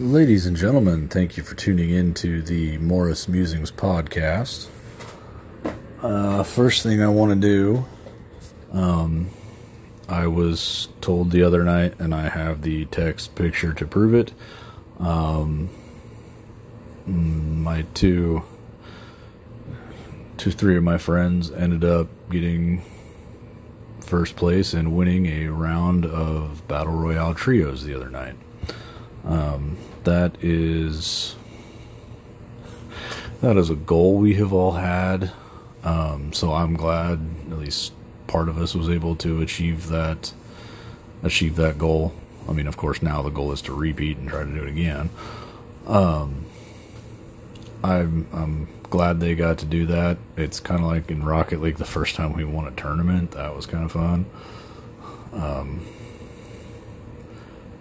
Ladies and gentlemen, thank you for tuning in to the Morris Musings podcast. Uh, first thing I want to do, um, I was told the other night, and I have the text picture to prove it. Um, my two, two, three of my friends ended up getting first place and winning a round of Battle Royale trios the other night. Um, that is that is a goal we have all had. Um, so I'm glad at least part of us was able to achieve that achieve that goal. I mean, of course, now the goal is to repeat and try to do it again. Um, I'm I'm glad they got to do that. It's kind of like in Rocket League the first time we won a tournament. That was kind of fun. Um,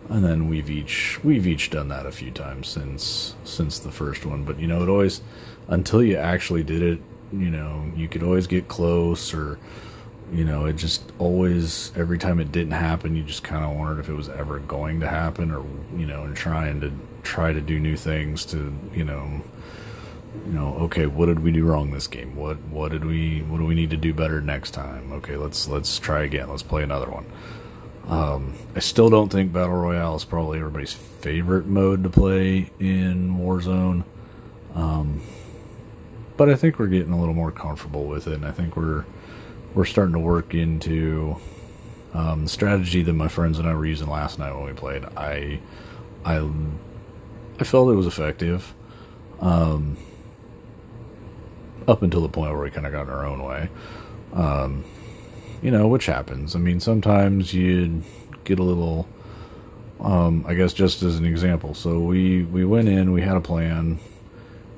and then we've each we've each done that a few times since since the first one. But you know it always until you actually did it you know you could always get close or you know it just always every time it didn't happen you just kind of wondered if it was ever going to happen or you know and trying to try to do new things to you know you know okay what did we do wrong this game? What what did we what do we need to do better next time? Okay let's let's try again. Let's play another one um, I still don't think Battle Royale is probably everybody's favorite mode to play in Warzone. Um, but I think we're getting a little more comfortable with it, and I think we're we're starting to work into um, the strategy that my friends and I were using last night when we played. I I I felt it was effective, um, up until the point where we kind of got in our own way. Um, you know, which happens. I mean, sometimes you get a little. Um, I guess just as an example, so we we went in, we had a plan,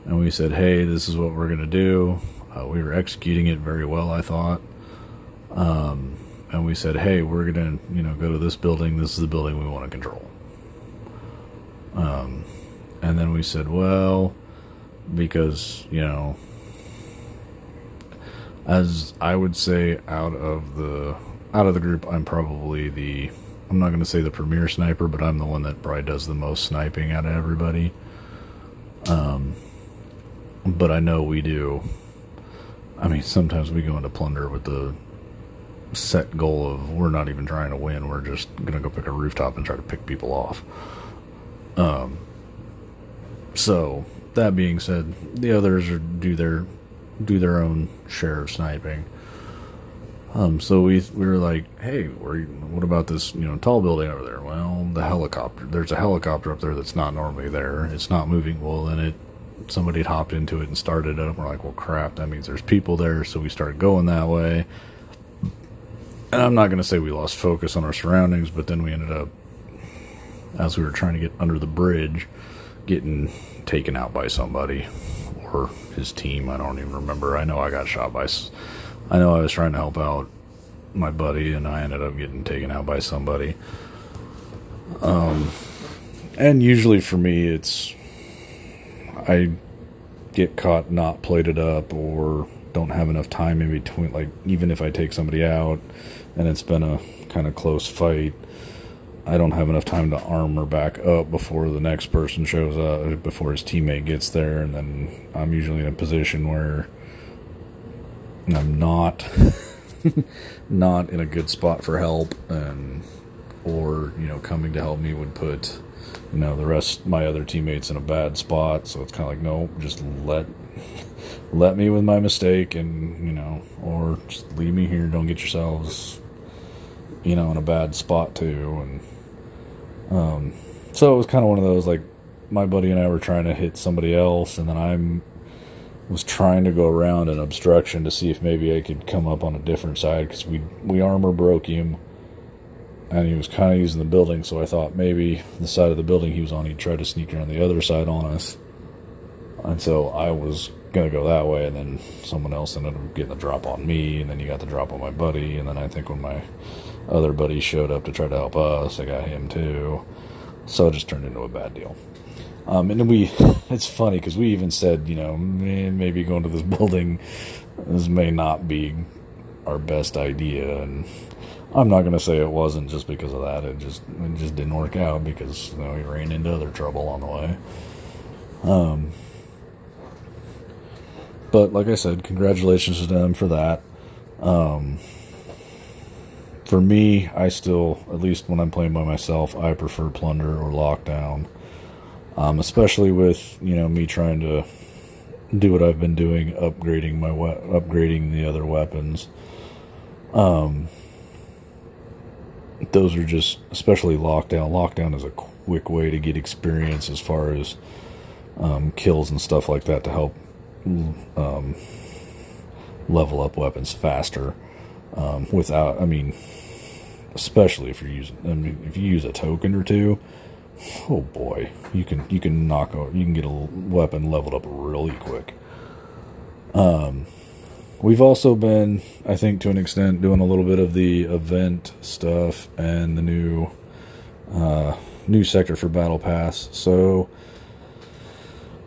and we said, "Hey, this is what we're gonna do." Uh, we were executing it very well, I thought. Um, and we said, "Hey, we're gonna, you know, go to this building. This is the building we want to control." Um, and then we said, "Well, because you know, as I would say out of the out of the group, I'm probably the I'm not going to say the premier sniper, but I'm the one that probably does the most sniping out of everybody. Um, but I know we do. I mean, sometimes we go into plunder with the set goal of we're not even trying to win. We're just going to go pick a rooftop and try to pick people off. Um, so that being said, the others do their do their own share of sniping. Um, so we we were like, hey, what about this you know tall building over there? Well, the helicopter. There's a helicopter up there that's not normally there. It's not moving. Well, then it somebody had hopped into it and started it. And we're like, well, crap. That means there's people there. So we started going that way. And I'm not going to say we lost focus on our surroundings, but then we ended up, as we were trying to get under the bridge, getting taken out by somebody or his team. I don't even remember. I know I got shot by. I know I was trying to help out my buddy, and I ended up getting taken out by somebody. Um, and usually for me, it's I get caught not plated up or don't have enough time in between. Like even if I take somebody out, and it's been a kind of close fight I don't have enough time to armor back up before the next person shows up, before his teammate gets there, and then I'm usually in a position where I'm not not in a good spot for help, and or you know coming to help me would put you know the rest my other teammates in a bad spot. So it's kind of like no, just let let me with my mistake, and you know, or just leave me here. Don't get yourselves you know in a bad spot too, and um, so it was kind of one of those like my buddy and I were trying to hit somebody else, and then I'm was trying to go around an obstruction to see if maybe I could come up on a different side because we we armor broke him, and he was kind of using the building. So I thought maybe the side of the building he was on, he'd try to sneak around the other side on us. And so I was gonna go that way, and then someone else ended up getting the drop on me, and then you got the drop on my buddy, and then I think when my other buddies showed up to try to help us. I got him too. So it just turned into a bad deal. Um, and we, it's funny because we even said, you know, maybe going to this building, this may not be our best idea. And I'm not going to say it wasn't just because of that. It just it just didn't work out because you know we ran into other trouble on the way. Um, but like I said, congratulations to them for that. Um, for me, I still, at least when I'm playing by myself, I prefer Plunder or Lockdown. Um, especially with you know me trying to do what I've been doing, upgrading my we- upgrading the other weapons. Um, those are just, especially Lockdown. Lockdown is a quick way to get experience as far as um, kills and stuff like that to help um, level up weapons faster. Um, without, I mean, especially if you're using, I mean, if you use a token or two, oh boy, you can you can knock out, you can get a weapon leveled up really quick. Um, we've also been, I think, to an extent, doing a little bit of the event stuff and the new uh, new sector for Battle Pass. So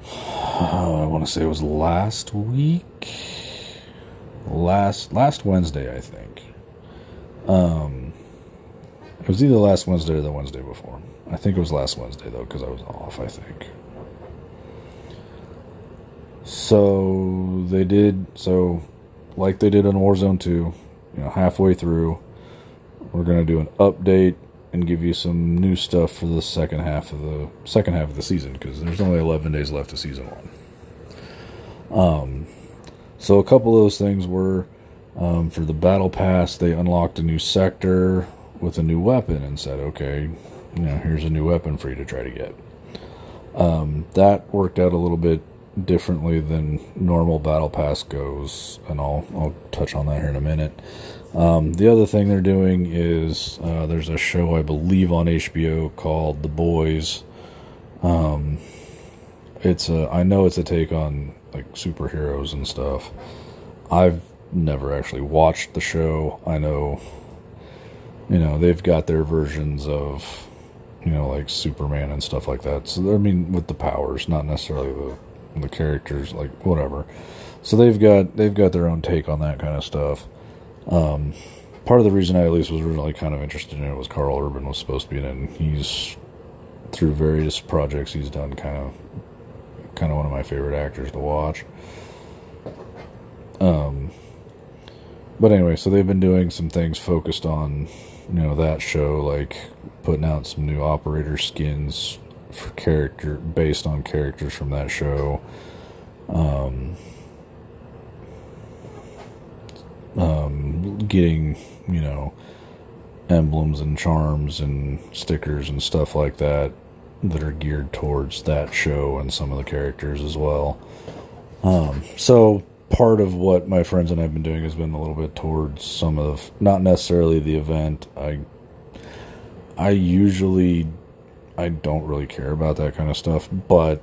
uh, I want to say it was last week, last last Wednesday, I think. Um, it was either last Wednesday or the Wednesday before. I think it was last Wednesday though, because I was off. I think. So they did so, like they did in Warzone Two. You know, halfway through, we're gonna do an update and give you some new stuff for the second half of the second half of the season because there's only 11 days left of season one. Um, so a couple of those things were um, for the battle pass. They unlocked a new sector with a new weapon and said, "Okay, you know, here's a new weapon for you to try to get." Um, that worked out a little bit differently than normal battle pass goes, and I'll I'll touch on that here in a minute. Um, the other thing they're doing is uh, there's a show I believe on HBO called The Boys. Um, it's a I know it's a take on like superheroes and stuff. I've never actually watched the show. I know, you know, they've got their versions of, you know, like Superman and stuff like that. So I mean, with the powers, not necessarily the the characters, like whatever. So they've got they've got their own take on that kind of stuff. Um, part of the reason I at least was really kind of interested in it was Karl Urban was supposed to be in it. And he's through various projects he's done, kind of kind of one of my favorite actors to watch. Um, but anyway, so they've been doing some things focused on, you know, that show, like putting out some new operator skins for character based on characters from that show. Um, um, getting, you know, emblems and charms and stickers and stuff like that that are geared towards that show and some of the characters as well. Um, so part of what my friends and I've been doing has been a little bit towards some of not necessarily the event. I I usually I don't really care about that kind of stuff, but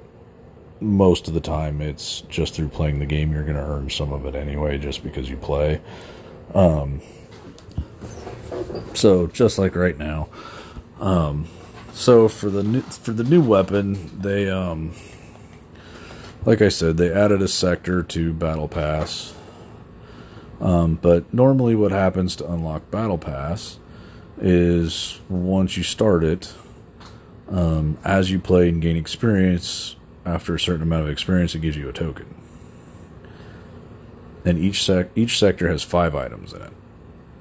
most of the time it's just through playing the game you're going to earn some of it anyway just because you play. Um so just like right now. Um so for the new for the new weapon, they um like I said, they added a sector to Battle Pass. Um, but normally, what happens to unlock Battle Pass is once you start it, um, as you play and gain experience, after a certain amount of experience, it gives you a token. And each sec each sector has five items in it.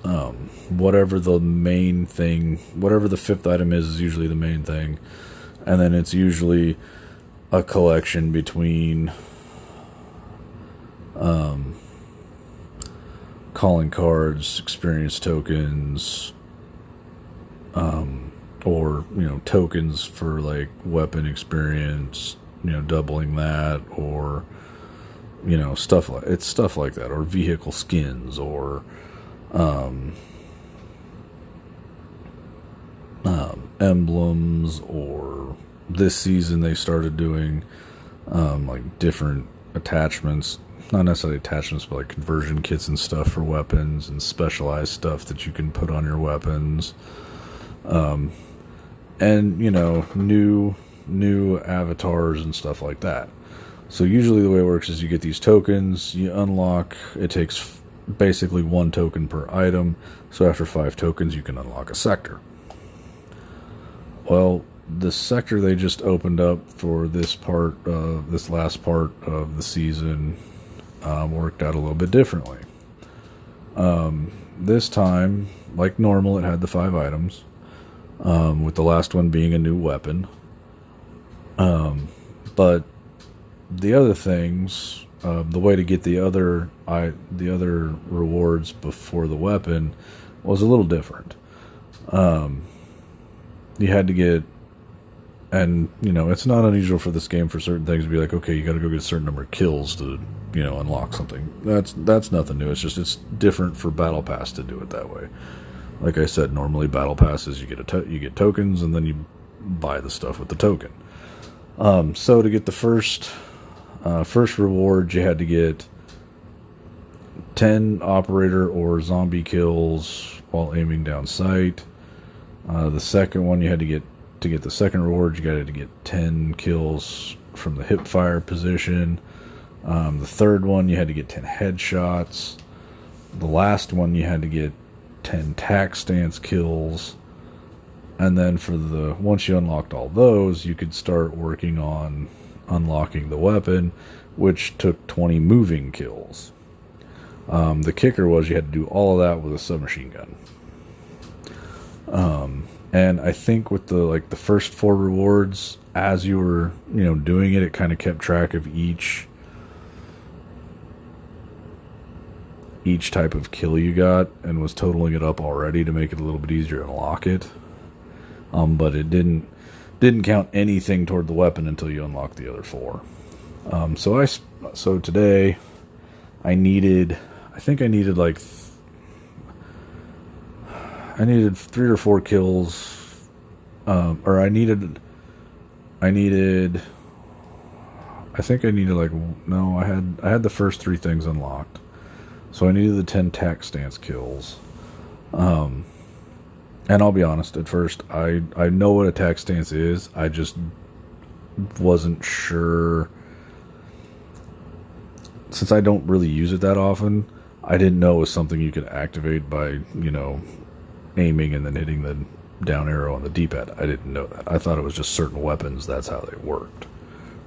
Um, whatever the main thing, whatever the fifth item is, is usually the main thing, and then it's usually a collection between um, calling cards, experience tokens, um, or you know tokens for like weapon experience, you know doubling that, or you know stuff like it's stuff like that, or vehicle skins, or um, um, emblems, or this season they started doing um, like different attachments. Not necessarily attachments but like conversion kits and stuff for weapons and specialized stuff that you can put on your weapons. Um, and you know new new avatars and stuff like that. So usually the way it works is you get these tokens you unlock it takes basically one token per item. So after five tokens, you can unlock a sector. Well, the sector they just opened up for this part, uh, this last part of the season, um, worked out a little bit differently. Um, this time, like normal, it had the five items, um, with the last one being a new weapon. Um, but the other things, uh, the way to get the other I the other rewards before the weapon was a little different. Um, you had to get, and you know, it's not unusual for this game for certain things to be like, okay, you got to go get a certain number of kills to, you know, unlock something. That's that's nothing new. It's just it's different for Battle Pass to do it that way. Like I said, normally Battle Passes you get a to- you get tokens and then you buy the stuff with the token. Um, so to get the first uh, first reward, you had to get ten operator or zombie kills while aiming down sight. Uh, the second one, you had to get to get the second reward, you got to get ten kills from the hip fire position. Um, the third one, you had to get ten headshots. The last one, you had to get ten tac stance kills. And then for the once you unlocked all those, you could start working on unlocking the weapon, which took 20 moving kills. Um, the kicker was you had to do all of that with a submachine gun. Um, and I think with the like the first four rewards, as you were you know doing it, it kind of kept track of each each type of kill you got and was totaling it up already to make it a little bit easier to unlock it. Um, but it didn't didn't count anything toward the weapon until you unlock the other four. Um, so I so today I needed I think I needed like I needed three or four kills, um, or I needed I needed I think I needed like no I had I had the first three things unlocked, so I needed the ten tac stance kills. Um, and I'll be honest, at first I I know what a tac stance is. I just wasn't sure since I don't really use it that often. I didn't know it was something you could activate by you know aiming and then hitting the down arrow on the D-pad. I didn't know that. I thought it was just certain weapons. That's how they worked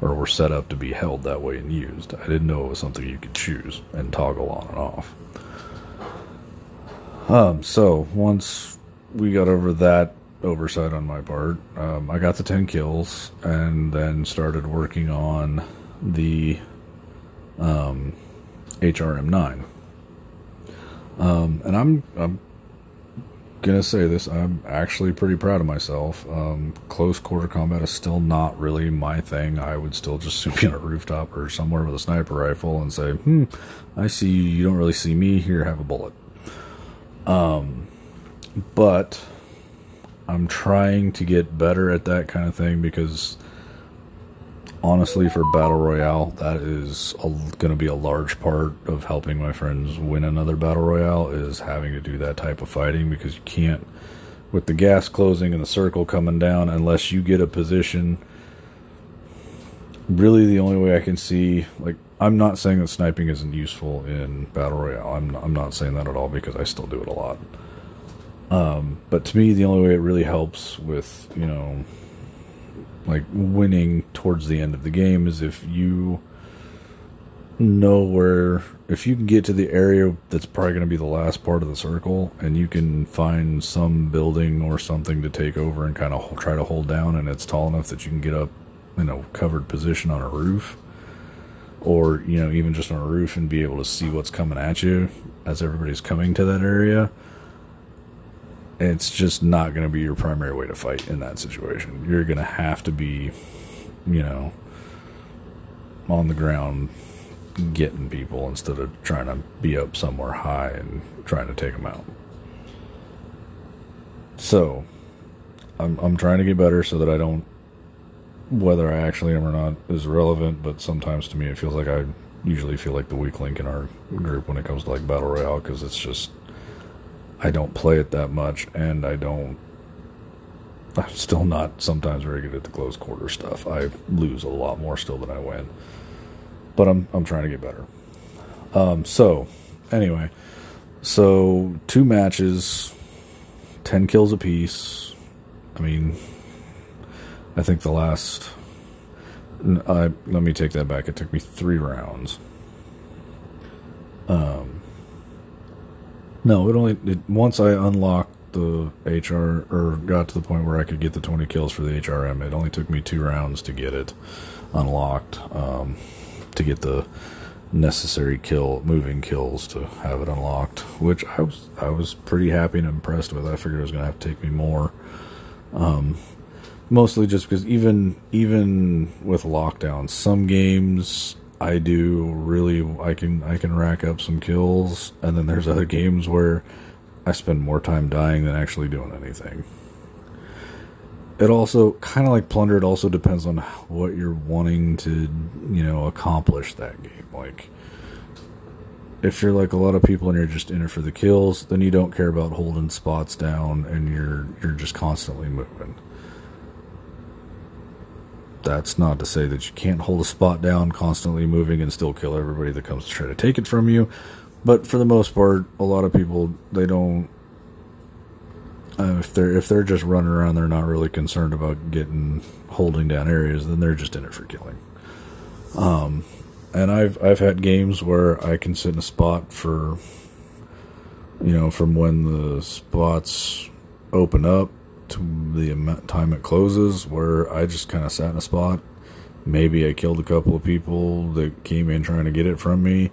or were set up to be held that way and used. I didn't know it was something you could choose and toggle on and off. Um, so once we got over that oversight on my part. Um, I got the 10 kills and then started working on the um, HRM9. Um, and I'm, I'm to say this I'm actually pretty proud of myself. Um, close quarter combat is still not really my thing. I would still just swoop in a rooftop or somewhere with a sniper rifle and say, hmm, I see you. You don't really see me. Here, have a bullet. Um, but I'm trying to get better at that kind of thing because honestly, for Battle Royale, that is going to be a large part of helping my friends win another Battle Royale is having to do that type of fighting because you can't, with the gas closing and the circle coming down, unless you get a position. Really, the only way I can see, like, I'm not saying that sniping isn't useful in Battle Royale. I'm, I'm not saying that at all because I still do it a lot. Um, but to me, the only way it really helps with, you know, like winning towards the end of the game is if you know where, if you can get to the area that's probably going to be the last part of the circle and you can find some building or something to take over and kind of try to hold down and it's tall enough that you can get up in a covered position on a roof or, you know, even just on a roof and be able to see what's coming at you as everybody's coming to that area it's just not going to be your primary way to fight in that situation. You're going to have to be, you know, on the ground getting people instead of trying to be up somewhere high and trying to take them out. So, I'm I'm trying to get better so that I don't whether I actually am or not is relevant, but sometimes to me it feels like I usually feel like the weak link in our group when it comes to like battle royale because it's just I don't play it that much, and I don't. I'm still not sometimes very good at the close quarter stuff. I lose a lot more still than I win, but I'm I'm trying to get better. Um, so anyway, So two matches, ten kills apiece. I mean, I think the last. I, let me take that back. It took me three rounds. Um. No, it only it, once I unlocked the HR or got to the point where I could get the 20 kills for the HRM. It only took me two rounds to get it unlocked, um, to get the necessary kill moving kills to have it unlocked, which I was I was pretty happy and impressed with. I figured it was going to have to take me more. Um, mostly just because even even with lockdown, some games I do really I can I can rack up some kills, and then there's other games where I spend more time dying than actually doing anything. It also kind of like plunder. It also depends on what you're wanting to, you know, accomplish that game. Like, if you're like a lot of people and you're just in it for the kills, then you don't care about holding spots down and you're you're just constantly moving. That's not to say that you can't hold a spot down, constantly moving, and still kill everybody that comes to try to take it from you. But for the most part, a lot of people they don't. Uh, if they're if they're just running around, they're not really concerned about getting holding down areas. Then they're just in it for killing. Um, and I've I've had games where I can sit in a spot for, you know, from when the spots open up to the time it closes, where I just kind of sat in a spot. Maybe I killed a couple of people that came in trying to get it from me.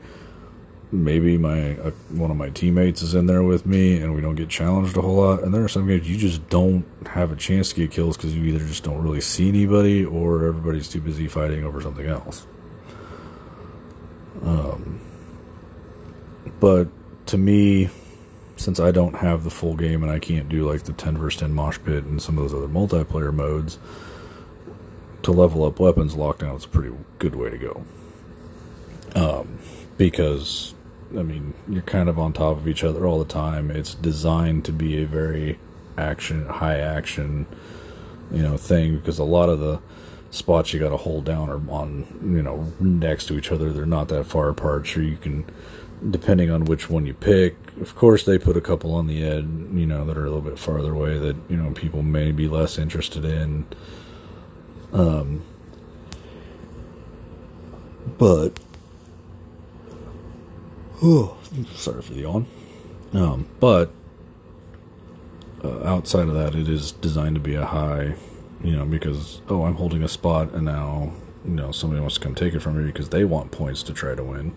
Maybe my uh, one of my teammates is in there with me and we don't get challenged a whole lot. And there are some games you just don't have a chance to get kills because you either just don't really see anybody or everybody's too busy fighting over something else. Um, but to me since i don't have the full game and i can't do like the 10 versus 10 mosh pit and some of those other multiplayer modes to level up weapons lockdown is a pretty good way to go um, because I mean, you're kind of on top of each other all the time. It's designed to be a very action, high action, you know, thing because a lot of the spots you got to hold down are on, you know, next to each other. They're not that far apart, so you can, depending on which one you pick. Of course, they put a couple on the edge, you know, that are a little bit farther away that you know people may be less interested in. Um, but Oh, sorry for the yawn. Um, but uh, outside of that, it is designed to be a high, you know, because oh, I'm holding a spot, and now you know somebody wants to come take it from me because they want points to try to win.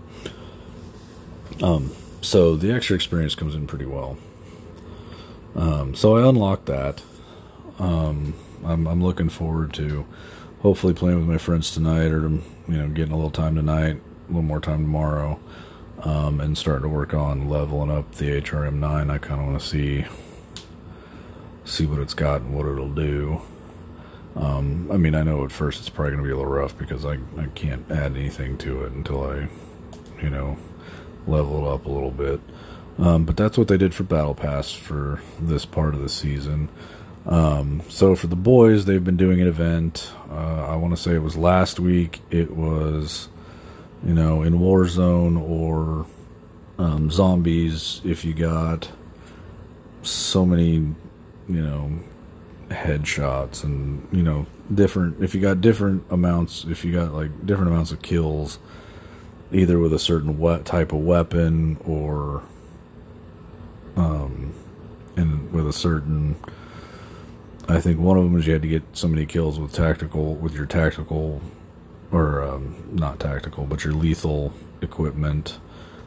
Um, so the extra experience comes in pretty well. Um, so I unlocked that. Um, I'm, I'm looking forward to hopefully playing with my friends tonight, or you know, getting a little time tonight, a little more time tomorrow um, and starting to work on leveling up the HRM9. I kind of want to see see what it's got and what it'll do. Um, I mean, I know at first it's probably going to be a little rough because I, I can't add anything to it until I, you know, level it up a little bit. Um, but that's what they did for Battle Pass for this part of the season. Um, so for the boys, they've been doing an event. Uh, I want to say it was last week. It was you know, in Warzone or um, zombies, if you got so many, you know, headshots and you know different if you got different amounts if you got like different amounts of kills either with a certain we- type of weapon or um and with a certain I think one of them is you had to get so many kills with tactical with your tactical or um, not tactical, but your lethal equipment,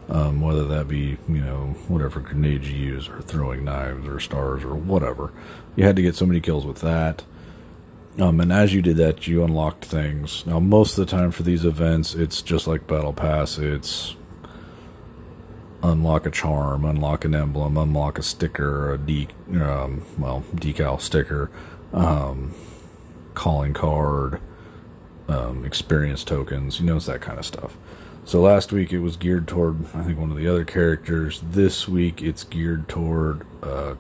um, whether that be you know whatever grenades you use, or throwing knives, or stars, or whatever. You had to get so many kills with that. Um, and as you did that, you unlocked things. Now, most of the time for these events, it's just like Battle Pass. It's unlock a charm, unlock an emblem, unlock a sticker, a de- um, well decal sticker, um, calling card, um, experience tokens, you know, it's that kind of stuff. So last week it was geared toward, I think, one of the other characters. This week it's geared toward a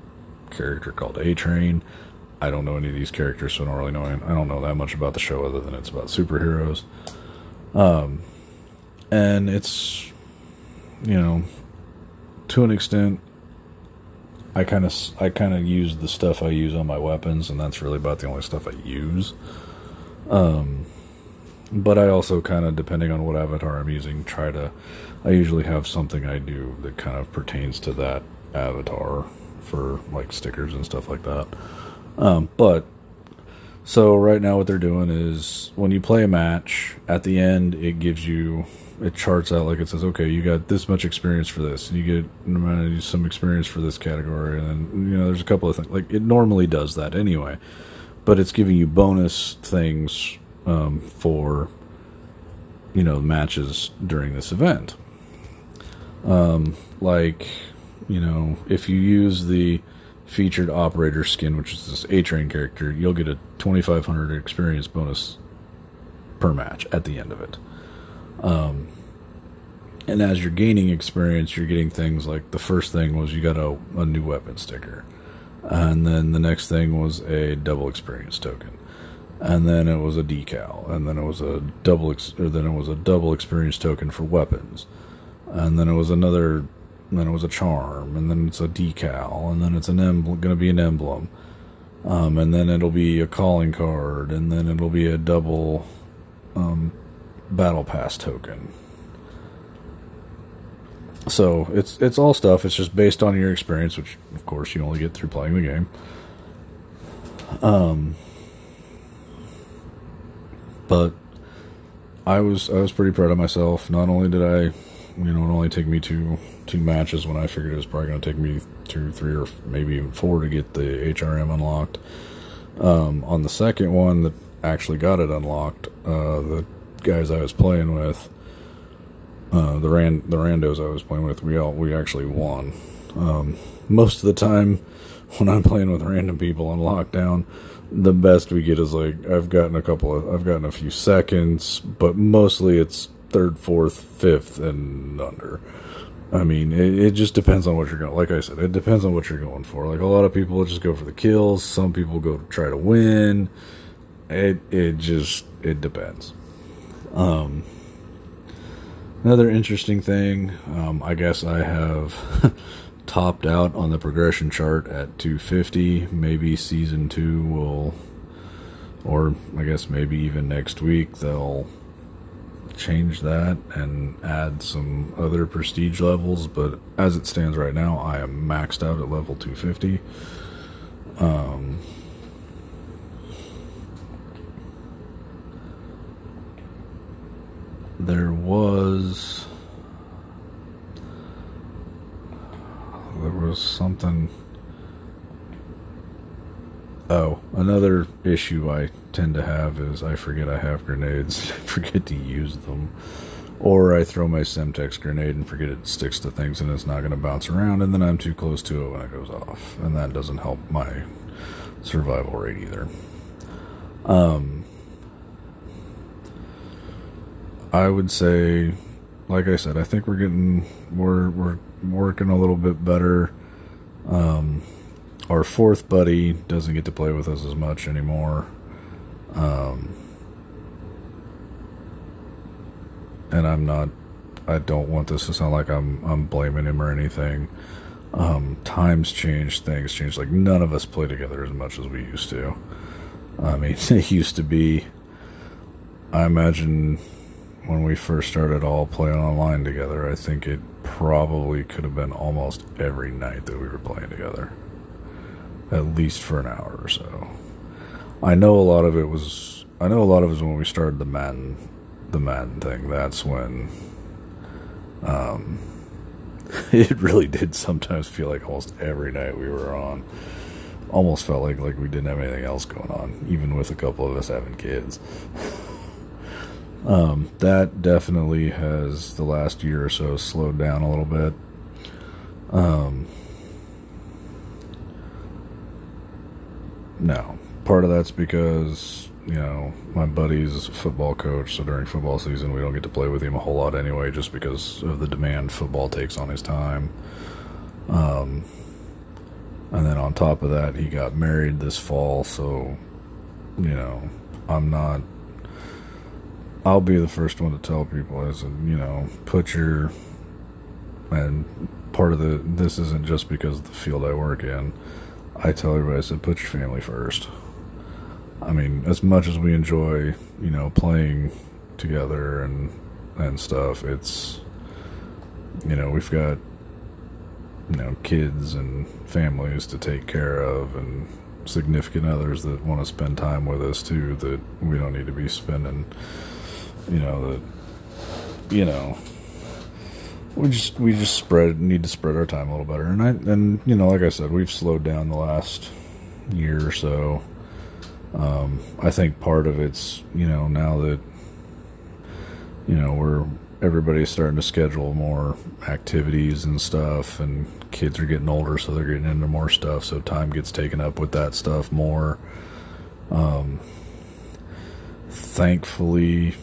character called A Train. I don't know any of these characters, so I don't really know. I don't know that much about the show other than it's about superheroes. Um, and it's, you know, to an extent, I kind of I kind of use the stuff I use on my weapons, and that's really about the only stuff I use. Um, but I also kind of, depending on what avatar I'm using, try to. I usually have something I do that kind of pertains to that avatar for like stickers and stuff like that. Um, but so right now, what they're doing is when you play a match, at the end it gives you it charts out like it says, okay, you got this much experience for this, and you get some experience for this category, and then you know there's a couple of things like it normally does that anyway, but it's giving you bonus things um, for you know matches during this event. Um, like you know if you use the featured operator skin, which is this A Train character, you'll get a 2500 experience bonus per match at the end of it. Um, and as you're gaining experience, you're getting things like the first thing was you got a, a new weapon sticker, and then the next thing was a double experience token, and then it was a decal, and then it was a double ex- or then it was a double experience token for weapons, and then it was another and then it was a charm, and then it's a decal, and then it's an emblem, going to be an emblem, um, and then it'll be a calling card, and then it'll be a double um, battle pass token. So it's it's all stuff. It's just based on your experience, which of course you only get through playing the game. Um, but I was I was pretty proud of myself. Not only did I you know, it only take me two two matches when I figured it was probably going to take me two, three, or maybe even four to get the HRM unlocked. Um, on the second one that actually got it unlocked, uh, the guys I was playing with, uh, the ran the randos I was playing with, we all we actually won. Um, most of the time, when I'm playing with random people on lockdown, the best we get is like I've gotten a couple of I've gotten a few seconds, but mostly it's third, fourth, fifth, and under. I mean, it, it, just depends on what you're going. Like I said, it depends on what you're going for. Like a lot of people just go for the kills. Some people go to try to win. It it just it depends. Um, another interesting thing, um, I guess I have topped out on the progression chart at 250. Maybe season two will, or I guess maybe even next week they'll change that and add some other prestige levels, but as it stands right now, I am maxed out at level 250. Um, there was there was something Oh, another issue I tend to have is I forget I have grenades, I forget to use them. Or I throw my Semtex grenade and forget it sticks to things and it's not going to bounce around, and then I'm too close to it when it goes off. And that doesn't help my survival rate either. Um, I would say, like I said, I think we're getting, we're, we're working a little bit better. Um, our fourth buddy doesn't get to play with us as much anymore. Um, and I'm not. I don't want this to sound like I'm I'm blaming him or anything. Um, times change, things change. Like none of us play together as much as we used to. I mean, it used to be. I imagine when we first started all playing online together, I think it probably could have been almost every night that we were playing together at least for an hour or so. I know a lot of it was. I know a lot of it was when we started the Madden, the Madden thing. That's when. Um, it really did sometimes feel like almost every night we were on. Almost felt like like we didn't have anything else going on, even with a couple of us having kids. um, that definitely has the last year or so slowed down a little bit. Um, No. Part of that's because, you know, my buddy's a football coach, so during football season we don't get to play with him a whole lot anyway, just because of the demand football takes on his time. Um, and then on top of that, he got married this fall, so, you know, I'm not. I'll be the first one to tell people, said, you know, put your and part of the this isn't just because of the field I work in. I tell everybody, I said, put your family first. I mean, as much as we enjoy, you know, playing together and and stuff, it's you know, we've got you know kids and families to take care of and significant others that want to spend time with us too that we don't need to be spending you know that you know we just we just spread need to spread our time a little better. And I and you know like I said we've slowed down the last year or so um, I think part of it's you know now that you know we're everybody's starting to schedule more activities and stuff and kids are getting older so they're getting into more stuff so time gets taken up with that stuff more. Um, thankfully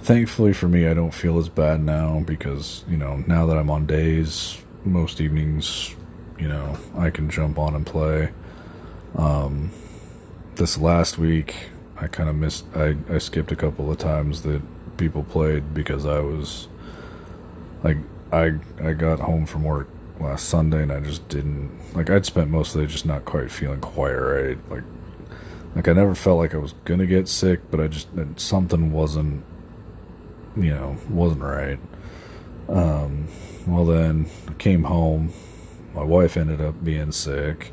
thankfully for me i don't feel as bad now because you know now that i'm on days most evenings you know i can jump on and play um, this last week i kind of missed I, I skipped a couple of times that people played because I was like I I got home from work last Sunday and I just didn't like I'd spent most of the day just not quite feeling quite right. Like like I never felt like I was gonna get sick but I just something wasn't you know wasn't right. Um well then I came home. My wife ended up being sick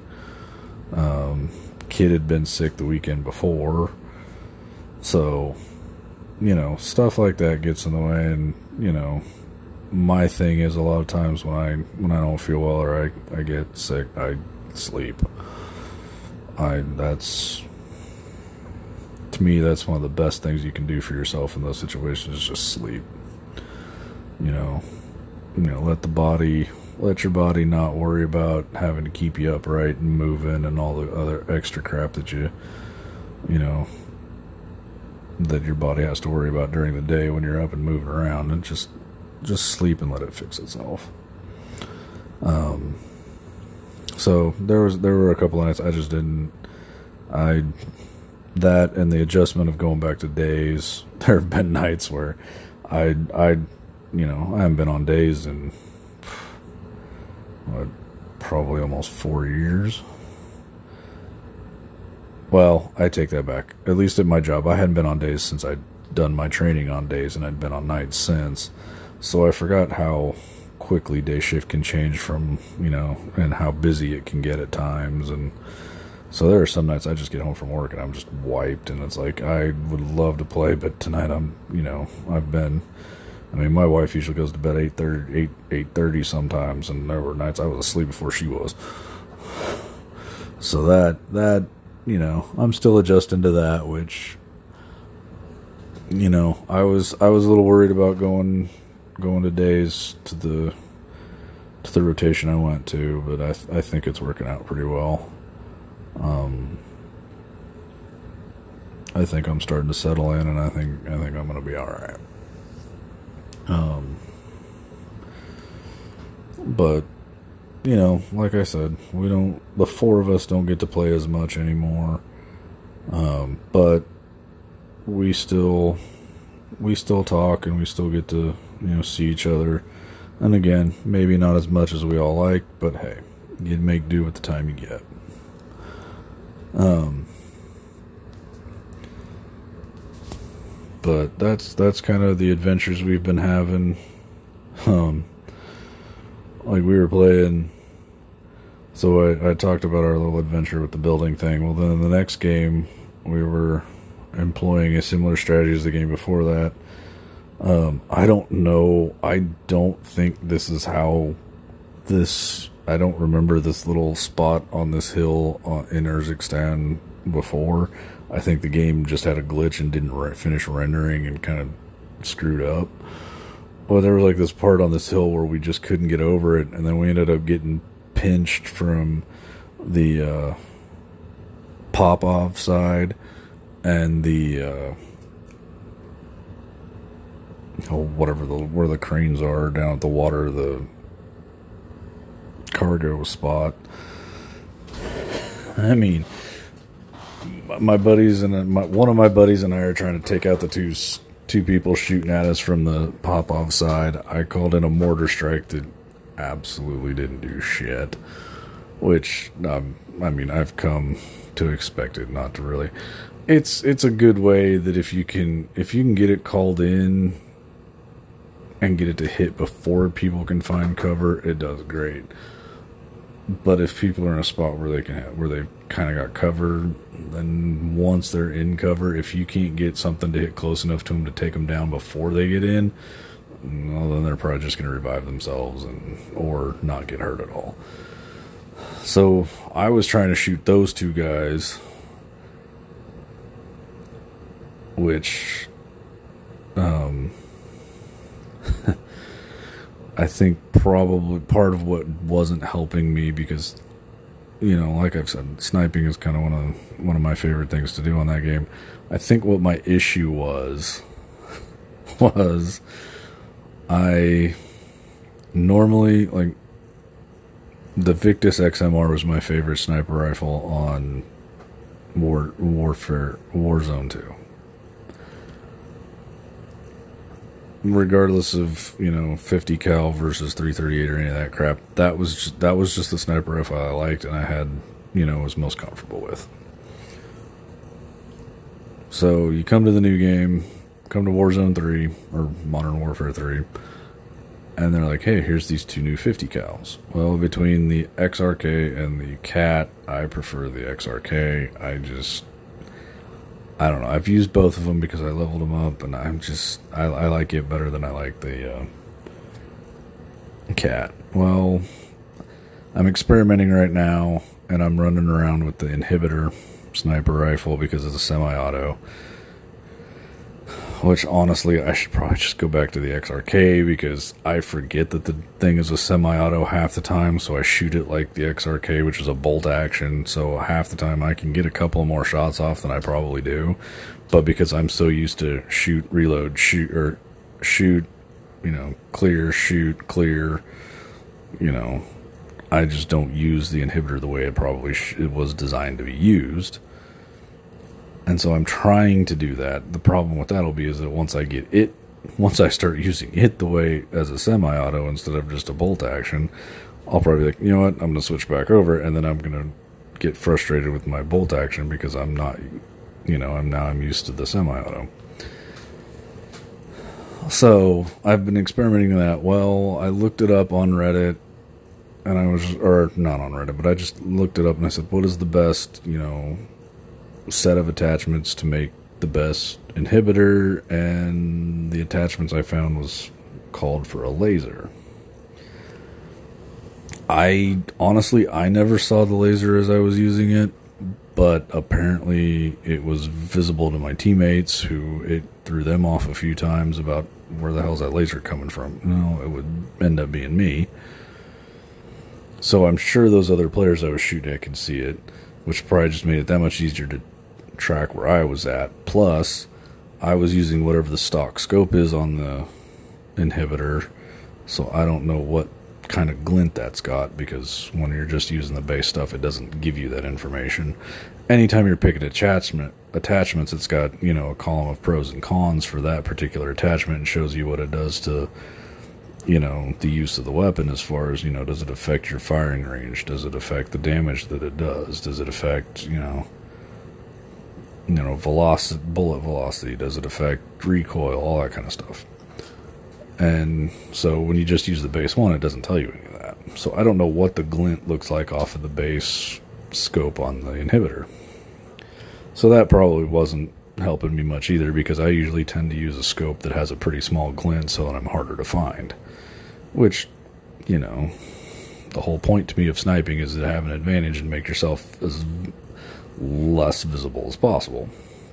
um kid had been sick the weekend before so you know, stuff like that gets in the way, and you know, my thing is a lot of times when I when I don't feel well or I I get sick, I sleep. I that's to me that's one of the best things you can do for yourself in those situations is just sleep. You know, you know, let the body let your body not worry about having to keep you upright and moving and all the other extra crap that you you know that your body has to worry about during the day when you're up and moving around and just just sleep and let it fix itself. Um, so there was there were a couple nights I just didn't I that and the adjustment of going back to days. There have been nights where I I you know I haven't been on days what, probably almost four years. Well, I take that back. At least at my job, I hadn't been on days since I'd done my training on days, and I'd been on nights since. So I forgot how quickly day shift can change from, you know, and how busy it can get at times. And so there are some nights I just get home from work and I'm just wiped, and it's like I would love to play, but tonight I'm, you know, I've been. I mean, my wife usually goes to bed eight thirty, eight eight thirty sometimes, and there were nights I was asleep before she was. So that that you know, I'm still adjusting to that, which you know, I was I was a little worried about going going to days to the to the rotation I went to, but I th- I think it's working out pretty well. Um, I think I'm starting to settle in, and I think I think I'm going to be all right. Um, but you know, like I said, we don't, the four of us don't get to play as much anymore. Um, but we still, we still talk and we still get to, you know, see each other. And again, maybe not as much as we all like, but hey, you make do with the time you get. Um, but that's that's kind of the adventures we've been having. Um, like we were playing. So I, I talked about our little adventure with the building thing. Well, then in the next game, we were employing a similar strategy as the game before that. Um, I don't know. I don't think this is how this. I don't remember this little spot on this hill in Urzikstan before. I think the game just had a glitch and didn't re- finish rendering and kind of screwed up well, there was like this part on this hill where we just couldn't get over it, and then we ended up getting pinched from the uh, pop off side and the uh, oh whatever the where the cranes are down at the water the cargo spot. I mean, my buddies and my, one of my buddies and I are trying to take out the two two people shooting at us from the pop off side. I called in a mortar strike that absolutely didn't do shit. Which um, I mean, I've come to expect it not to really. It's it's a good way that if you can if you can get it called in and get it to hit before people can find cover, it does great. But if people are in a spot where they can have, where they've kind of got cover, then once they're in cover, if you can't get something to hit close enough to them to take them down before they get in, well, then they're probably just going to revive themselves and or not get hurt at all. So I was trying to shoot those two guys, which, um, I think probably part of what wasn't helping me because, you know, like I've said, sniping is kind of one of one of my favorite things to do on that game. I think what my issue was was I normally like the Victus XMR was my favorite sniper rifle on War Warfare Warzone 2. Regardless of you know 50 cal versus 338 or any of that crap, that was just, that was just the sniper rifle I liked and I had you know was most comfortable with. So you come to the new game, come to Warzone 3 or Modern Warfare 3 and they're like, "Hey, here's these two new 50 cals." Well, between the XRK and the KATT, I prefer the XRK. I just, I don't know. I've used both of them because I leveled them up, and I'm just, I, I like it better than I like the uh, KATT. Well, I'm experimenting right now, and I'm running around with the inhibitor sniper rifle because it's a semi-auto which honestly I should probably just go back to the XRK because I forget that the thing is a semi-auto half the time, so I shoot it like the XRK, which is a bolt action. So half the time I can get a couple more shots off than I probably do, but because I'm so used to shoot, reload, shoot, or shoot, you know, clear, shoot, clear, you know, I just don't use the inhibitor the way it probably sh- it was designed to be used. And so I'm trying to do that. The problem with that'll be is that once I get it, once I start using it the way as a semi-auto instead of just a bolt action, I'll probably be like, you know what, I'm going to switch back over, and then I'm going to get frustrated with my bolt action because I'm not, you know, I'm now I'm used to the semi-auto. So I've been experimenting with that. Well, I looked it up on Reddit, and I was, or not on Reddit, but I just looked it up and I said, what is the best, you know, set of attachments to make the best inhibitor, and the attachments I found was called for a laser. I honestly I never saw the laser as I was using it, but apparently it was visible to my teammates who it threw them off a few times about where the hell's that laser coming from. No, it would end up being me. So I'm sure those other players I was shooting at could see it, which probably just made it that much easier to track where I was at. Plus, I was using whatever the stock scope is on the inhibitor, so I don't know what kind of glint that's got because when you're just using the base stuff, it doesn't give you that information. Anytime you're picking attachment attachments, it's got you know a column of pros and cons for that particular attachment and shows you what it does to you know the use of the weapon as far as you know does it affect your firing range does it affect the damage that it does does it affect you know you know, velocity, bullet velocity, does it affect recoil, all that kind of stuff. And so when you just use the base one, it doesn't tell you any of that. So I don't know what the glint looks like off of the base scope on the inhibitor. So that probably wasn't helping me much either because I usually tend to use a scope that has a pretty small glint so that I'm harder to find. Which, you know, the whole point to me of sniping is to have an advantage and make yourself as less visible as possible.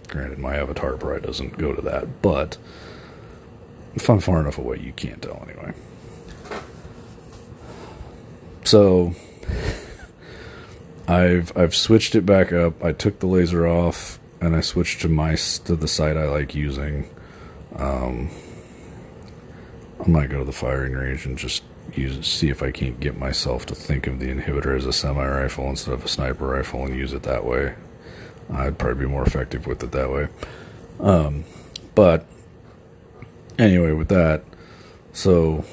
Granted, my avatar probably doesn't go to that, but if I'm far enough away, you can't tell anyway. So I've I've switched it back up. I took the laser off and I switched to my to the sight I like using. Um, I might go to the firing range and just use see if I can't get myself to think of the inhibitor as a semi rifle instead of a sniper rifle and use it that way. I'd probably be more effective with it that way. Um, but anyway, with that, so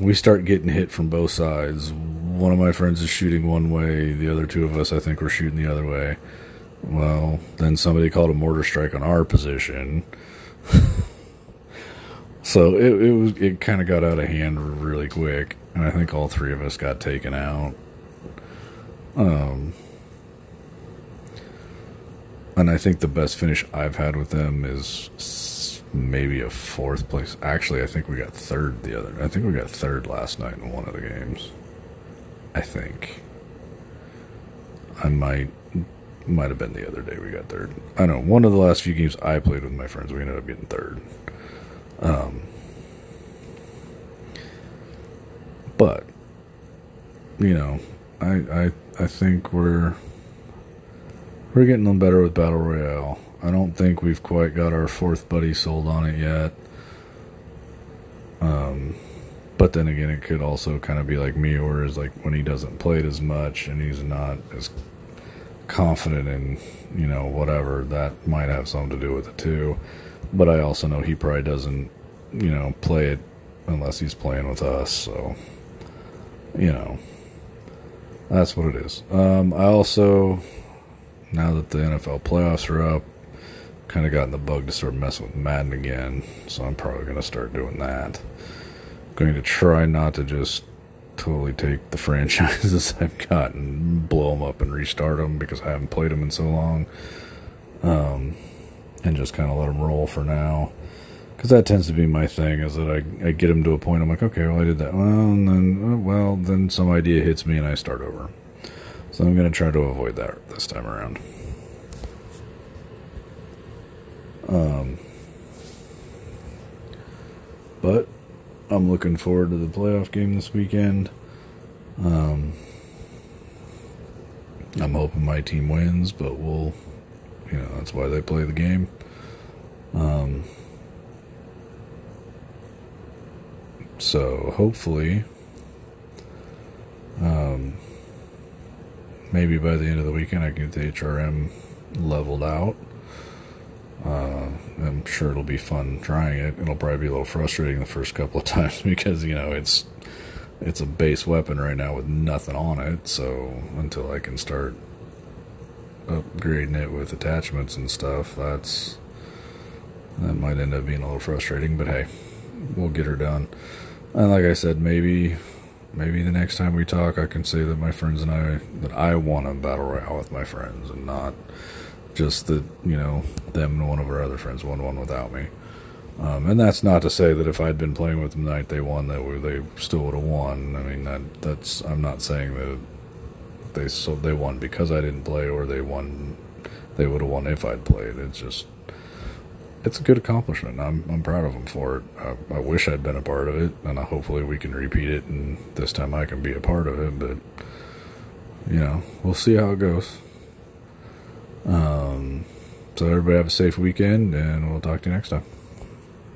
we start getting hit from both sides. One of my friends is shooting one way, the other two of us, I think, were shooting the other way. Well, then somebody called a mortar strike on our position. so it, it was it kind of got out of hand really quick, and I think all three of us got taken out. Um, and I think the best finish I've had with them is maybe a fourth place. Actually, I think we got third the other. I think we got third last night in one of the games. I think. I might might have been the other day we got third. I don't know one of the last few games I played with my friends, we ended up getting third. Um, but you know, I I I think we're we're getting them better with battle royale. I don't think we've quite got our fourth buddy sold on it yet. Um, but then again, it could also kind of be like me, whereas like when he doesn't play it as much and he's not as confident in, you know, whatever, that might have something to do with it too. But I also know he probably doesn't, you know, play it unless he's playing with us. So, you know, that's what it is. Um, I also, now that the NFL playoffs are up, kind of gotten the bug to start messing with Madden again. So I'm probably going to start doing that. Going to try not to just totally take the franchises I've got and blow them up and restart them because I haven't played them in so long. Um, and just kind of let them roll for now. Because that tends to be my thing, is that I, I get them to a point, I'm like, okay, well, I did that. Well, and then, uh, well, then some idea hits me and I start over. So I'm to try to avoid that this time around. Um, but I'm looking forward to the playoff game this weekend. Um, I'm hoping my team wins, but we'll, you know, that's why they play the game. Um, so hopefully, um, maybe by the end of the weekend, I can get the HRM leveled out. Uh, I'm sure it'll be fun trying it. It'll probably be a little frustrating the first couple of times because you know it's it's a base weapon right now with nothing on it. So until I can start upgrading it with attachments and stuff, that's that might end up being a little frustrating. But hey, we'll get her done. And like I said, maybe maybe the next time we talk, I can say that my friends and I that I want a battle royale with my friends and not just that you know them and one of our other friends won one without me. Um, and that's not to say that if I'd been playing with them the night they won, that we, they still would have won. I mean, that that's I'm not saying that they so they won because I didn't play, or they won they would have won if I'd played. It's just it's a good accomplishment. I'm I'm proud of them for it. I, I wish I'd been a part of it, and hopefully we can repeat it, and this time I can be a part of it. But you know, we'll see how it goes. Um, so everybody have a safe weekend, and we'll talk to you next time.